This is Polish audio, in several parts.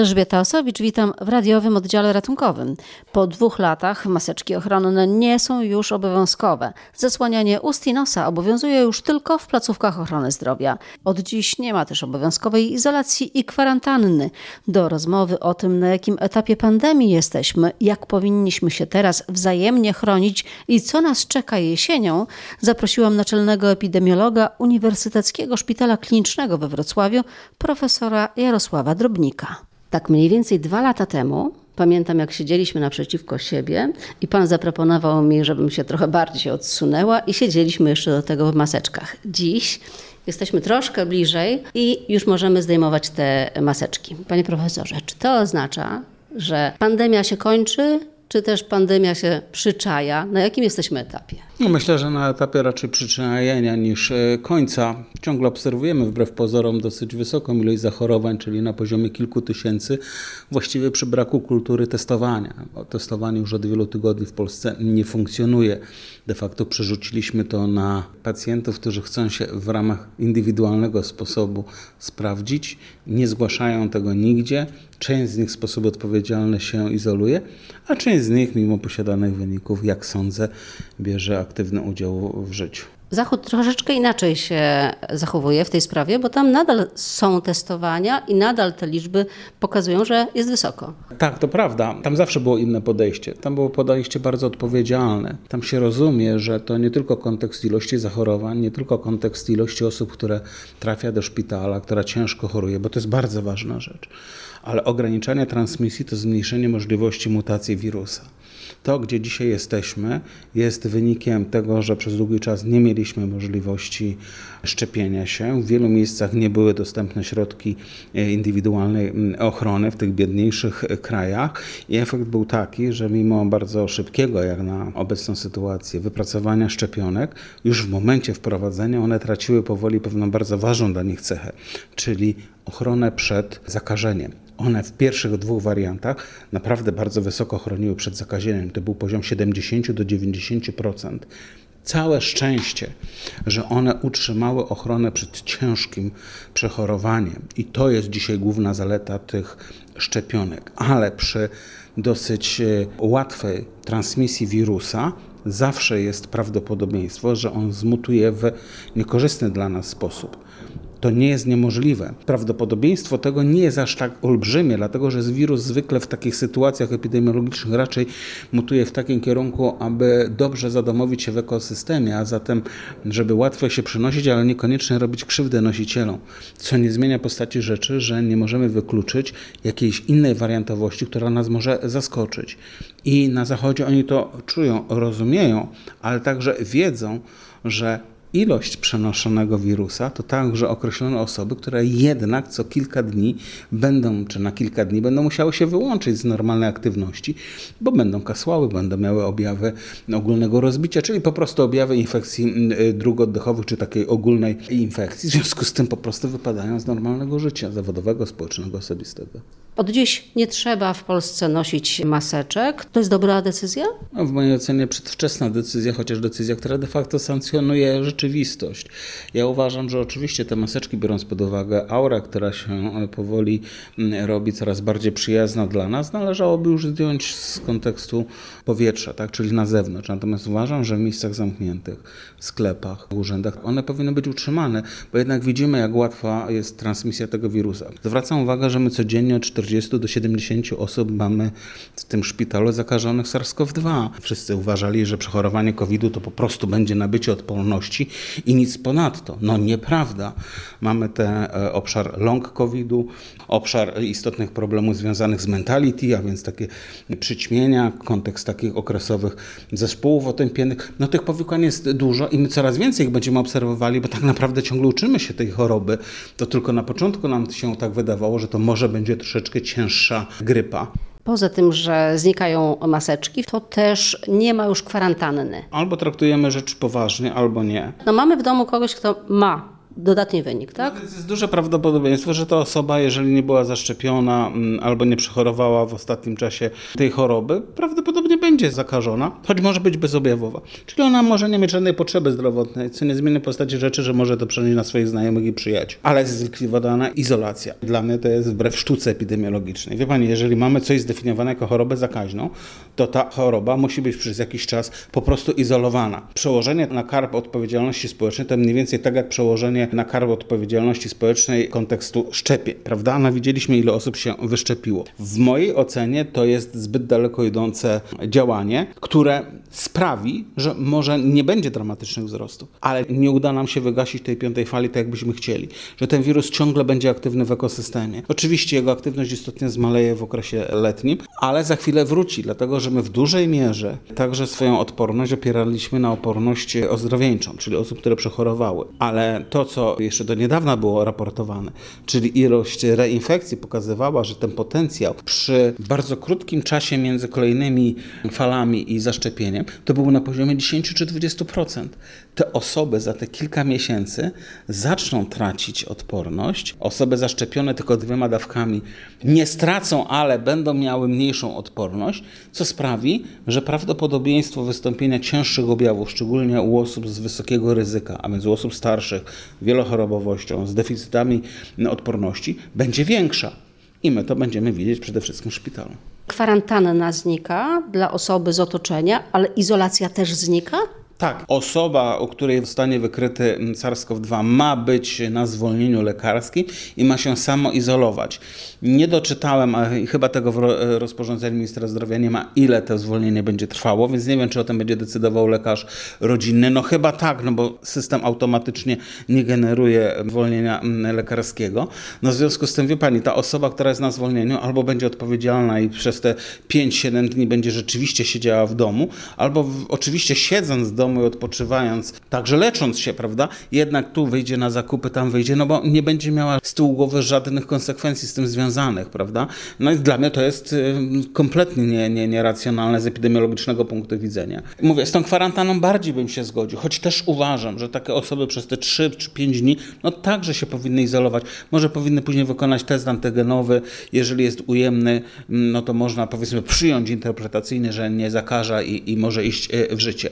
Elżbieta Osowicz, witam w radiowym oddziale ratunkowym. Po dwóch latach maseczki ochronne nie są już obowiązkowe. Zasłanianie ust i nosa obowiązuje już tylko w placówkach ochrony zdrowia. Od dziś nie ma też obowiązkowej izolacji i kwarantanny. Do rozmowy o tym, na jakim etapie pandemii jesteśmy, jak powinniśmy się teraz wzajemnie chronić i co nas czeka jesienią, zaprosiłam naczelnego epidemiologa Uniwersyteckiego Szpitala Klinicznego we Wrocławiu, profesora Jarosława Drobnika. Tak mniej więcej dwa lata temu pamiętam, jak siedzieliśmy naprzeciwko siebie i pan zaproponował mi, żebym się trochę bardziej odsunęła i siedzieliśmy jeszcze do tego w maseczkach. Dziś jesteśmy troszkę bliżej i już możemy zdejmować te maseczki. Panie profesorze, czy to oznacza, że pandemia się kończy, czy też pandemia się przyczaja? Na jakim jesteśmy etapie? No myślę, że na etapie raczej przyczajenia niż e, końca. Ciągle obserwujemy wbrew pozorom dosyć wysoką ilość zachorowań, czyli na poziomie kilku tysięcy, właściwie przy braku kultury testowania. Testowanie już od wielu tygodni w Polsce nie funkcjonuje. De facto przerzuciliśmy to na pacjentów, którzy chcą się w ramach indywidualnego sposobu sprawdzić. Nie zgłaszają tego nigdzie. Część z nich w sposób odpowiedzialny się izoluje, a część z nich, mimo posiadanych wyników, jak sądzę, bierze aktywny udział w życiu. Zachód troszeczkę inaczej się zachowuje w tej sprawie, bo tam nadal są testowania i nadal te liczby pokazują, że jest wysoko. Tak, to prawda. Tam zawsze było inne podejście. Tam było podejście bardzo odpowiedzialne. Tam się rozumie, że to nie tylko kontekst ilości zachorowań, nie tylko kontekst ilości osób, które trafia do szpitala, która ciężko choruje, bo to jest bardzo ważna rzecz. Ale ograniczanie transmisji to zmniejszenie możliwości mutacji wirusa. To, gdzie dzisiaj jesteśmy, jest wynikiem tego, że przez długi czas nie mieliśmy możliwości szczepienia się. W wielu miejscach nie były dostępne środki e, indywidualnej ochrony w tych biedniejszych krajach i efekt był taki, że mimo bardzo szybkiego, jak na obecną sytuację, wypracowania szczepionek, już w momencie wprowadzenia one traciły powoli pewną bardzo ważną dla nich cechę, czyli ochronę przed zakażeniem. One w pierwszych dwóch wariantach naprawdę bardzo wysoko chroniły przed zakażeniem. To był poziom 70 do 90%. Całe szczęście, że one utrzymały ochronę przed ciężkim przechorowaniem. I to jest dzisiaj główna zaleta tych szczepionek. Ale przy dosyć e, łatwej transmisji wirusa zawsze jest prawdopodobieństwo, że on zmutuje w niekorzystny dla nas sposób to nie jest niemożliwe. Prawdopodobieństwo tego nie jest aż tak olbrzymie, dlatego że wirus zwykle w takich sytuacjach epidemiologicznych raczej mutuje w takim kierunku, aby dobrze zadomowić się w ekosystemie, a zatem, żeby łatwo się przenosić, ale niekoniecznie robić krzywdę nosicielom. Co nie zmienia postaci rzeczy, że nie możemy wykluczyć jakiejś innej wariantowości, która nas może zaskoczyć. I na Zachodzie oni to czują, rozumieją, ale także wiedzą, że ilość przenoszonego wirusa to także określone osoby, które jednak co kilka dni będą, czy na kilka dni będą musiały się wyłączyć z normalnej aktywności, bo będą kasłały, będą miały objawy ogólnego rozbicia, czyli po prostu objawy infekcji y, dróg oddechowych, czy takiej ogólnej infekcji. W związku z tym po prostu wypadają z normalnego życia zawodowego, społecznego, osobistego. Od dziś nie trzeba w Polsce nosić maseczek. To jest dobra decyzja? No, w mojej ocenie przedwczesna decyzja, chociaż decyzja, która de facto sankcjonuje rzeczywistość. Ja uważam, że oczywiście te maseczki, biorąc pod uwagę aurę, która się e, powoli robi coraz bardziej przyjazna dla nas, należałoby już zdjąć z kontekstu powietrza, tak, czyli na zewnątrz. Natomiast uważam, że w miejscach zamkniętych, w sklepach, w urzędach, one powinny być utrzymane, bo jednak widzimy, jak łatwa jest transmisja tego wirusa. Zwracam uwagę, że my codziennie od 40 do 70 osób mamy w tym szpitalu zakażonych SARS-CoV-2. Wszyscy uważali, że przechorowanie COVID-u to po prostu będzie nabycie odporności i nic ponadto. No nieprawda. Mamy ten e, obszar long COVID-u, obszar istotnych problemów związanych z mentality, a więc takie przyćmienia, kontekst takich okresowych zespołów otępienych. No tych powikłań jest dużo i my coraz więcej ich będziemy obserwowali, bo tak naprawdę ciągle uczymy się tej choroby. To tylko na początku nam się tak wydawało, że to może będzie troszeczkę cięższa grypa. Poza tym, że znikają maseczki, to też nie ma już kwarantanny. Albo traktujemy rzeczy poważnie, albo nie. No mamy w domu kogoś, kto ma dodatni wynik, tak? No, jest duże prawdopodobieństwo, że ta osoba, jeżeli nie była zaszczepiona mm, albo nie przechorowała w ostatnim czasie tej choroby, prawdopodobnie będzie zakażona, choć może być bezobjawowa. Czyli ona może nie mieć żadnej potrzeby zdrowotnej, co nie zmieni postaci rzeczy, że może to przenieść na swoich znajomych i przyjaciół. Ale jest zlikwidowana izolacja. Dla mnie to jest wbrew sztuce epidemiologicznej. Wie pani, jeżeli mamy coś zdefiniowane jako chorobę zakaźną, to ta choroba musi być przez jakiś czas po prostu izolowana. Przełożenie na karb odpowiedzialności społecznej to mniej więcej tak jak przełożenie na karb odpowiedzialności społecznej kontekstu szczepień, prawda? No widzieliśmy, ile osób się wyszczepiło. W mojej ocenie to jest zbyt daleko idące działanie, które sprawi, że może nie będzie dramatycznych wzrostów, ale nie uda nam się wygasić tej piątej fali tak, jakbyśmy chcieli. Że ten wirus ciągle będzie aktywny w ekosystemie. Oczywiście jego aktywność istotnie zmaleje w okresie letnim, ale za chwilę wróci, dlatego że my w dużej mierze także swoją odporność opieraliśmy na oporność ozdrowieńczą, czyli osób, które przechorowały. Ale to, co jeszcze do niedawna było raportowane, czyli ilość reinfekcji pokazywała, że ten potencjał przy bardzo krótkim czasie między kolejnymi falami i zaszczepieniem to był na poziomie 10 czy 20%. Te osoby za te kilka miesięcy zaczną tracić odporność. Osoby zaszczepione tylko dwiema dawkami nie stracą, ale będą miały mniejszą odporność, co sprawi, że prawdopodobieństwo wystąpienia cięższych objawów, szczególnie u osób z wysokiego ryzyka, a więc u osób starszych, wielochorobowością, z deficytami odporności, będzie większa. I my to będziemy widzieć przede wszystkim w szpitalu. Kwarantanna znika dla osoby z otoczenia, ale izolacja też znika? Tak, osoba, u której zostanie wykryty SARS-CoV-2 ma być na zwolnieniu lekarskim i ma się samoizolować. Nie doczytałem, a chyba tego w rozporządzeniu ministra zdrowia nie ma, ile to zwolnienie będzie trwało, więc nie wiem, czy o tym będzie decydował lekarz rodzinny. No chyba tak, no bo system automatycznie nie generuje zwolnienia lekarskiego. No w związku z tym, wie pani, ta osoba, która jest na zwolnieniu, albo będzie odpowiedzialna i przez te 5-7 dni będzie rzeczywiście siedziała w domu, albo w, oczywiście siedząc w domu, domu i odpoczywając, także lecząc się, prawda, jednak tu wyjdzie na zakupy, tam wyjdzie, no bo nie będzie miała z tyłu głowy żadnych konsekwencji z tym związanych, prawda. No i dla mnie to jest y, kompletnie nie, nie, nieracjonalne z epidemiologicznego punktu widzenia. Mówię, z tą kwarantanną bardziej bym się zgodził, choć też uważam, że takie osoby przez te 3 czy 5 dni, no także się powinny izolować. Może powinny później wykonać test antygenowy, jeżeli jest ujemny, no to można powiedzmy przyjąć interpretacyjnie, że nie zakaża i, i może iść y, w życie.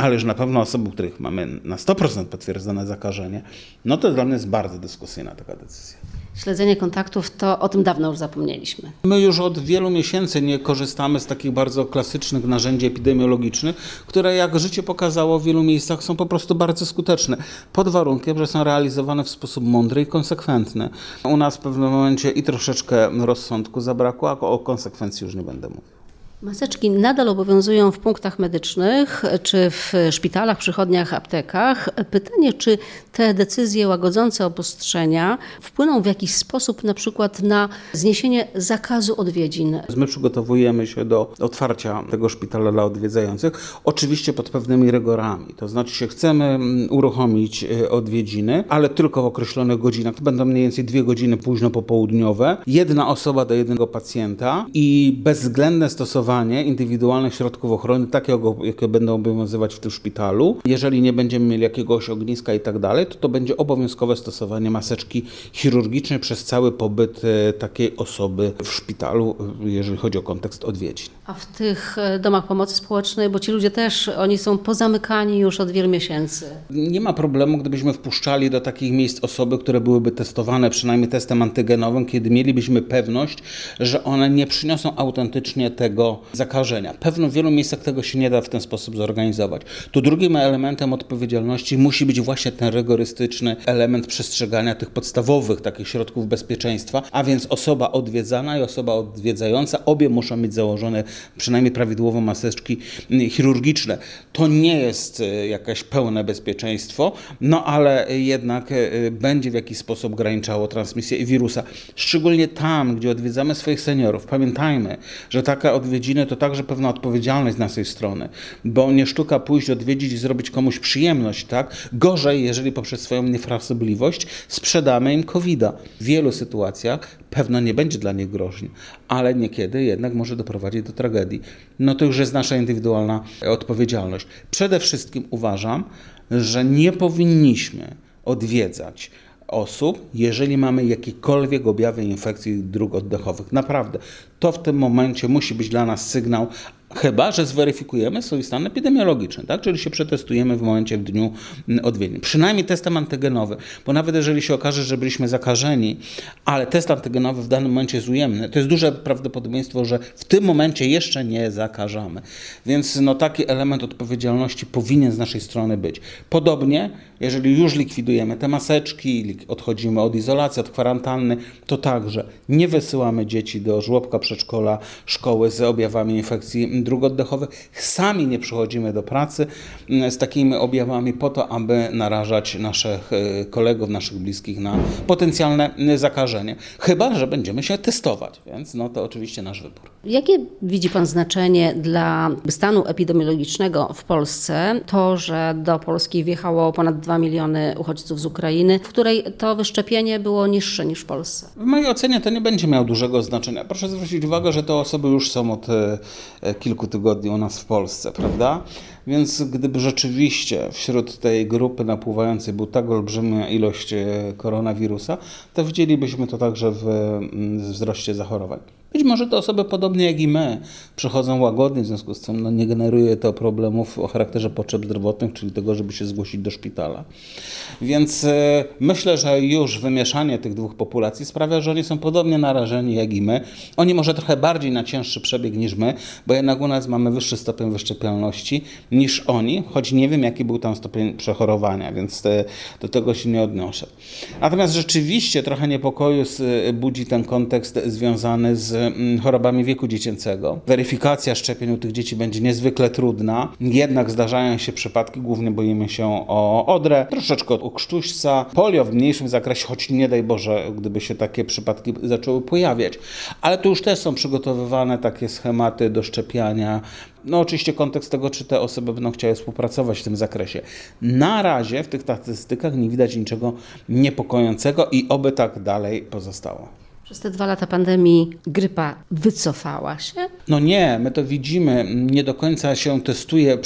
Ale już na pewno osoby, u których mamy na 100% potwierdzone zakażenie, no to dla mnie jest bardzo dyskusyjna taka decyzja. Śledzenie kontaktów to o tym dawno już zapomnieliśmy. My już od wielu miesięcy nie korzystamy z takich bardzo klasycznych narzędzi epidemiologicznych, które jak życie pokazało w wielu miejscach są po prostu bardzo skuteczne, pod warunkiem, że są realizowane w sposób mądry i konsekwentny. U nas w pewnym momencie i troszeczkę rozsądku zabrakło, a o konsekwencji już nie będę mówił. Maseczki nadal obowiązują w punktach medycznych, czy w szpitalach, przychodniach, aptekach. Pytanie, czy te decyzje łagodzące obostrzenia wpłyną w jakiś sposób na przykład na zniesienie zakazu odwiedzin? My przygotowujemy się do otwarcia tego szpitala dla odwiedzających, oczywiście pod pewnymi rygorami. To znaczy się chcemy mm, uruchomić e, odwiedziny, ale tylko w określonych godzinach. To będą mniej więcej dwie godziny późno popołudniowe. Jedna osoba do jednego pacjenta i bezwzględne stosowanie indywidualnych środków ochrony, takie jakie będą obowiązywać w tym szpitalu. Jeżeli nie będziemy mieli jakiegoś ogniska i tak dalej, to to będzie obowiązkowe stosowanie maseczki chirurgicznej przez cały pobyt e, takiej osoby w szpitalu, e, jeżeli chodzi o kontekst odwiedzin. A w tych e, domach pomocy społecznej, bo ci ludzie też, oni są pozamykani już od wielu miesięcy. Nie ma problemu, gdybyśmy wpuszczali do takich miejsc osoby, które byłyby testowane przynajmniej testem antygenowym, kiedy mielibyśmy pewność, że one nie przyniosą autentycznie tego zakażenia. Pewno w wielu miejscach tego się nie da w ten sposób zorganizować. Tu drugim elementem odpowiedzialności musi być właśnie ten rygorystyczny element przestrzegania tych podstawowych takich środków bezpieczeństwa, a więc osoba odwiedzana i osoba odwiedzająca, obie muszą mieć założone przynajmniej prawidłowo maseczki chirurgiczne. To nie jest e, jakieś pełne bezpieczeństwo, no ale jednak e, będzie w jakiś sposób ograniczało transmisję wirusa. Szczególnie tam, gdzie odwiedzamy swoich seniorów. Pamiętajmy, że taka odwiedzina rodziny to także pewna odpowiedzialność z naszej strony, bo nie sztuka pójść odwiedzić i zrobić komuś przyjemność, tak? Gorzej, jeżeli poprzez swoją niefrasobliwość sprzedamy im covid -a. W wielu sytuacjach pewno nie będzie dla nich groźny, ale niekiedy jednak może doprowadzić do tragedii. No to już jest nasza indywidualna odpowiedzialność. Przede wszystkim uważam, że nie powinniśmy odwiedzać osób, jeżeli mamy jakiekolwiek objawy infekcji dróg oddechowych. Naprawdę, to w tym momencie musi być dla nas sygnał, Chyba, że zweryfikujemy swój stan epidemiologiczny, tak? czyli się przetestujemy w momencie, w dniu mm, odwiedzin. Przynajmniej testem antygenowy, bo nawet jeżeli się okaże, że byliśmy zakażeni, ale test antygenowy w danym momencie jest ujemny, to jest duże prawdopodobieństwo, że w tym momencie jeszcze nie zakażamy. Więc no, taki element odpowiedzialności powinien z naszej strony być. Podobnie, jeżeli już likwidujemy te maseczki, odchodzimy od izolacji, od kwarantanny, to także nie wysyłamy dzieci do żłobka, przedszkola, szkoły z objawami infekcji dróg oddechowych. Sami nie przychodzimy do pracy mm, z takimi objawami po to, aby narażać naszych e, kolegów, naszych bliskich na potencjalne zakażenie. Chyba, że będziemy się testować, więc no to oczywiście nasz wybór. Jakie widzi Pan znaczenie dla stanu epidemiologicznego w Polsce to, że do Polski wjechało ponad 2 miliony uchodźców z Ukrainy, w której to wyszczepienie było niższe niż w Polsce? W mojej ocenie to nie będzie miało dużego znaczenia. Proszę zwrócić uwagę, że te osoby już są od e, kilku kilku tygodni u nas w Polsce, prawda? Więc gdyby rzeczywiście wśród tej grupy napływającej był tak olbrzymia ilość e, koronawirusa, to widzielibyśmy to także w mm, wzroście zachorowań. Być może te osoby podobnie jak i my przychodzą łagodnie, w związku z tym no, nie generuje to problemów o charakterze potrzeb zdrowotnych, czyli tego, żeby się zgłosić do szpitala. Więc e, myślę, że już wymieszanie tych dwóch populacji sprawia, że oni są podobnie narażeni jak i my. Oni może trochę bardziej na cięższy przebieg niż my, bo jednak u nas mamy wyższy stopień wyszczepialności niż oni, choć nie wiem, jaki był tam stopień przechorowania, więc te, do tego się nie odnoszę. Natomiast rzeczywiście trochę niepokoju budzi ten kontekst związany z chorobami wieku dziecięcego. Weryfikacja szczepień u tych dzieci będzie niezwykle trudna, jednak zdarzają się przypadki, głównie boimy się o odrę, troszeczkę o krztuśca, polio w mniejszym zakresie, choć nie daj Boże, gdyby się takie przypadki zaczęły pojawiać. Ale tu już też są przygotowywane takie schematy do szczepiania no oczywiście kontekst tego, czy te osoby będą chciały współpracować w tym zakresie. Na razie w tych statystykach nie widać niczego niepokojącego i oby tak dalej pozostało. Przez te dwa lata pandemii grypa wycofała się? No nie, my to widzimy. Nie do końca się testuje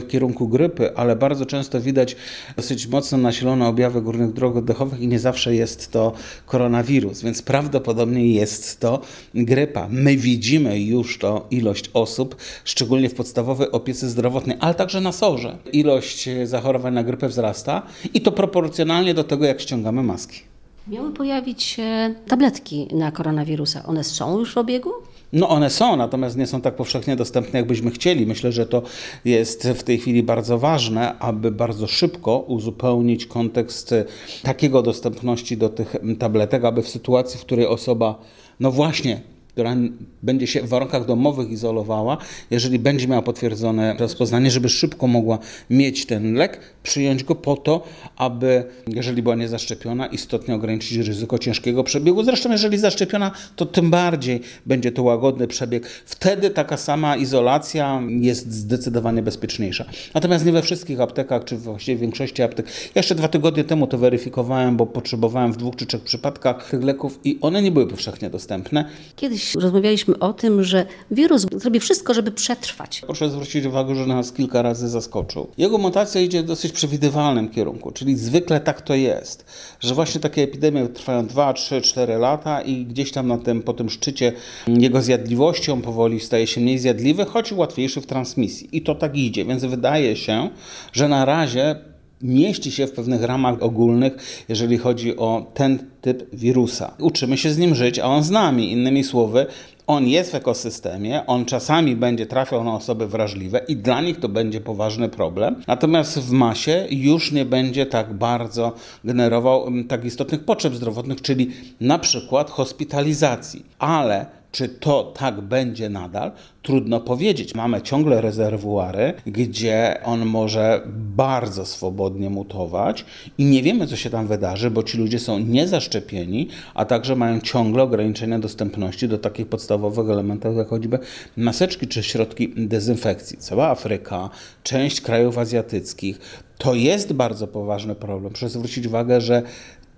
w kierunku grypy, ale bardzo często widać dosyć mocno nasilone objawy górnych dróg oddechowych i nie zawsze jest to koronawirus, więc prawdopodobnie jest to grypa. My widzimy już to ilość osób, szczególnie w podstawowej opiece zdrowotnej, ale także na sorze. Ilość zachorowań na grypę wzrasta i to proporcjonalnie do tego, jak ściągamy maski. Miały pojawić się tabletki na koronawirusa. One są już w obiegu? No one są, natomiast nie są tak powszechnie dostępne, jakbyśmy chcieli. Myślę, że to jest w tej chwili bardzo ważne, aby bardzo szybko uzupełnić kontekst takiego dostępności do tych tabletek, aby w sytuacji, w której osoba, no właśnie, która będzie się w warunkach domowych izolowała, jeżeli będzie miała potwierdzone rozpoznanie, żeby szybko mogła mieć ten lek, przyjąć go po to, aby, jeżeli była niezaszczepiona, istotnie ograniczyć ryzyko ciężkiego przebiegu. Zresztą, jeżeli zaszczepiona, to tym bardziej będzie to łagodny przebieg. Wtedy taka sama izolacja jest zdecydowanie bezpieczniejsza. Natomiast nie we wszystkich aptekach, czy właściwie w większości aptek. Jeszcze dwa tygodnie temu to weryfikowałem, bo potrzebowałem w dwóch czy trzech przypadkach tych leków i one nie były powszechnie dostępne. Kiedyś rozmawialiśmy o tym, że wirus zrobi wszystko, żeby przetrwać. Proszę zwrócić uwagę, że nas kilka razy zaskoczył. Jego mutacja idzie w dosyć przewidywalnym kierunku, czyli zwykle tak to jest, że właśnie takie epidemie trwają 2, 3, 4 lata i gdzieś tam na tym, po tym szczycie jego zjadliwością powoli staje się mniej zjadliwy, choć łatwiejszy w transmisji. I to tak idzie, więc wydaje się, że na razie mieści się w pewnych ramach ogólnych, jeżeli chodzi o ten typ wirusa. Uczymy się z nim żyć, a on z nami. Innymi słowy, on jest w ekosystemie, on czasami będzie trafiał na osoby wrażliwe i dla nich to będzie poważny problem. Natomiast w masie już nie będzie tak bardzo generował mm, tak istotnych potrzeb zdrowotnych, czyli na przykład hospitalizacji. Ale czy to tak będzie nadal? Trudno powiedzieć. Mamy ciągle rezerwuary, gdzie on może bardzo swobodnie mutować i nie wiemy, co się tam wydarzy, bo ci ludzie są niezaszczepieni, a także mają ciągle ograniczenia dostępności do takich podstawowych elementów, jak choćby maseczki czy środki dezynfekcji. Cała Afryka, część krajów azjatyckich to jest bardzo poważny problem. Proszę zwrócić uwagę, że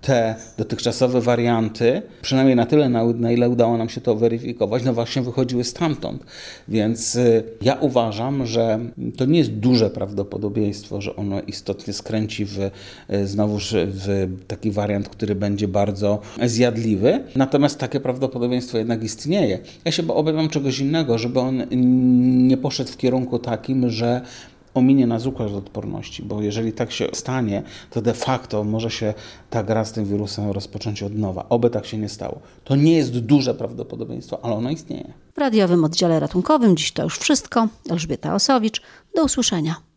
te dotychczasowe warianty, przynajmniej na tyle, na, na ile udało nam się to weryfikować, no właśnie wychodziły stamtąd. Więc y, ja uważam, że to nie jest duże prawdopodobieństwo, że ono istotnie skręci w, y, znowuż w taki wariant, który będzie bardzo zjadliwy. Natomiast takie prawdopodobieństwo jednak istnieje. Ja się obawiam czegoś innego, żeby on nie poszedł w kierunku takim, że ominie nas układ odporności, bo jeżeli tak się stanie, to de facto może się ta gra z tym wirusem rozpocząć od nowa. Oby tak się nie stało. To nie jest duże prawdopodobieństwo, ale ono istnieje. W radiowym oddziale ratunkowym dziś to już wszystko. Elżbieta Osowicz. Do usłyszenia.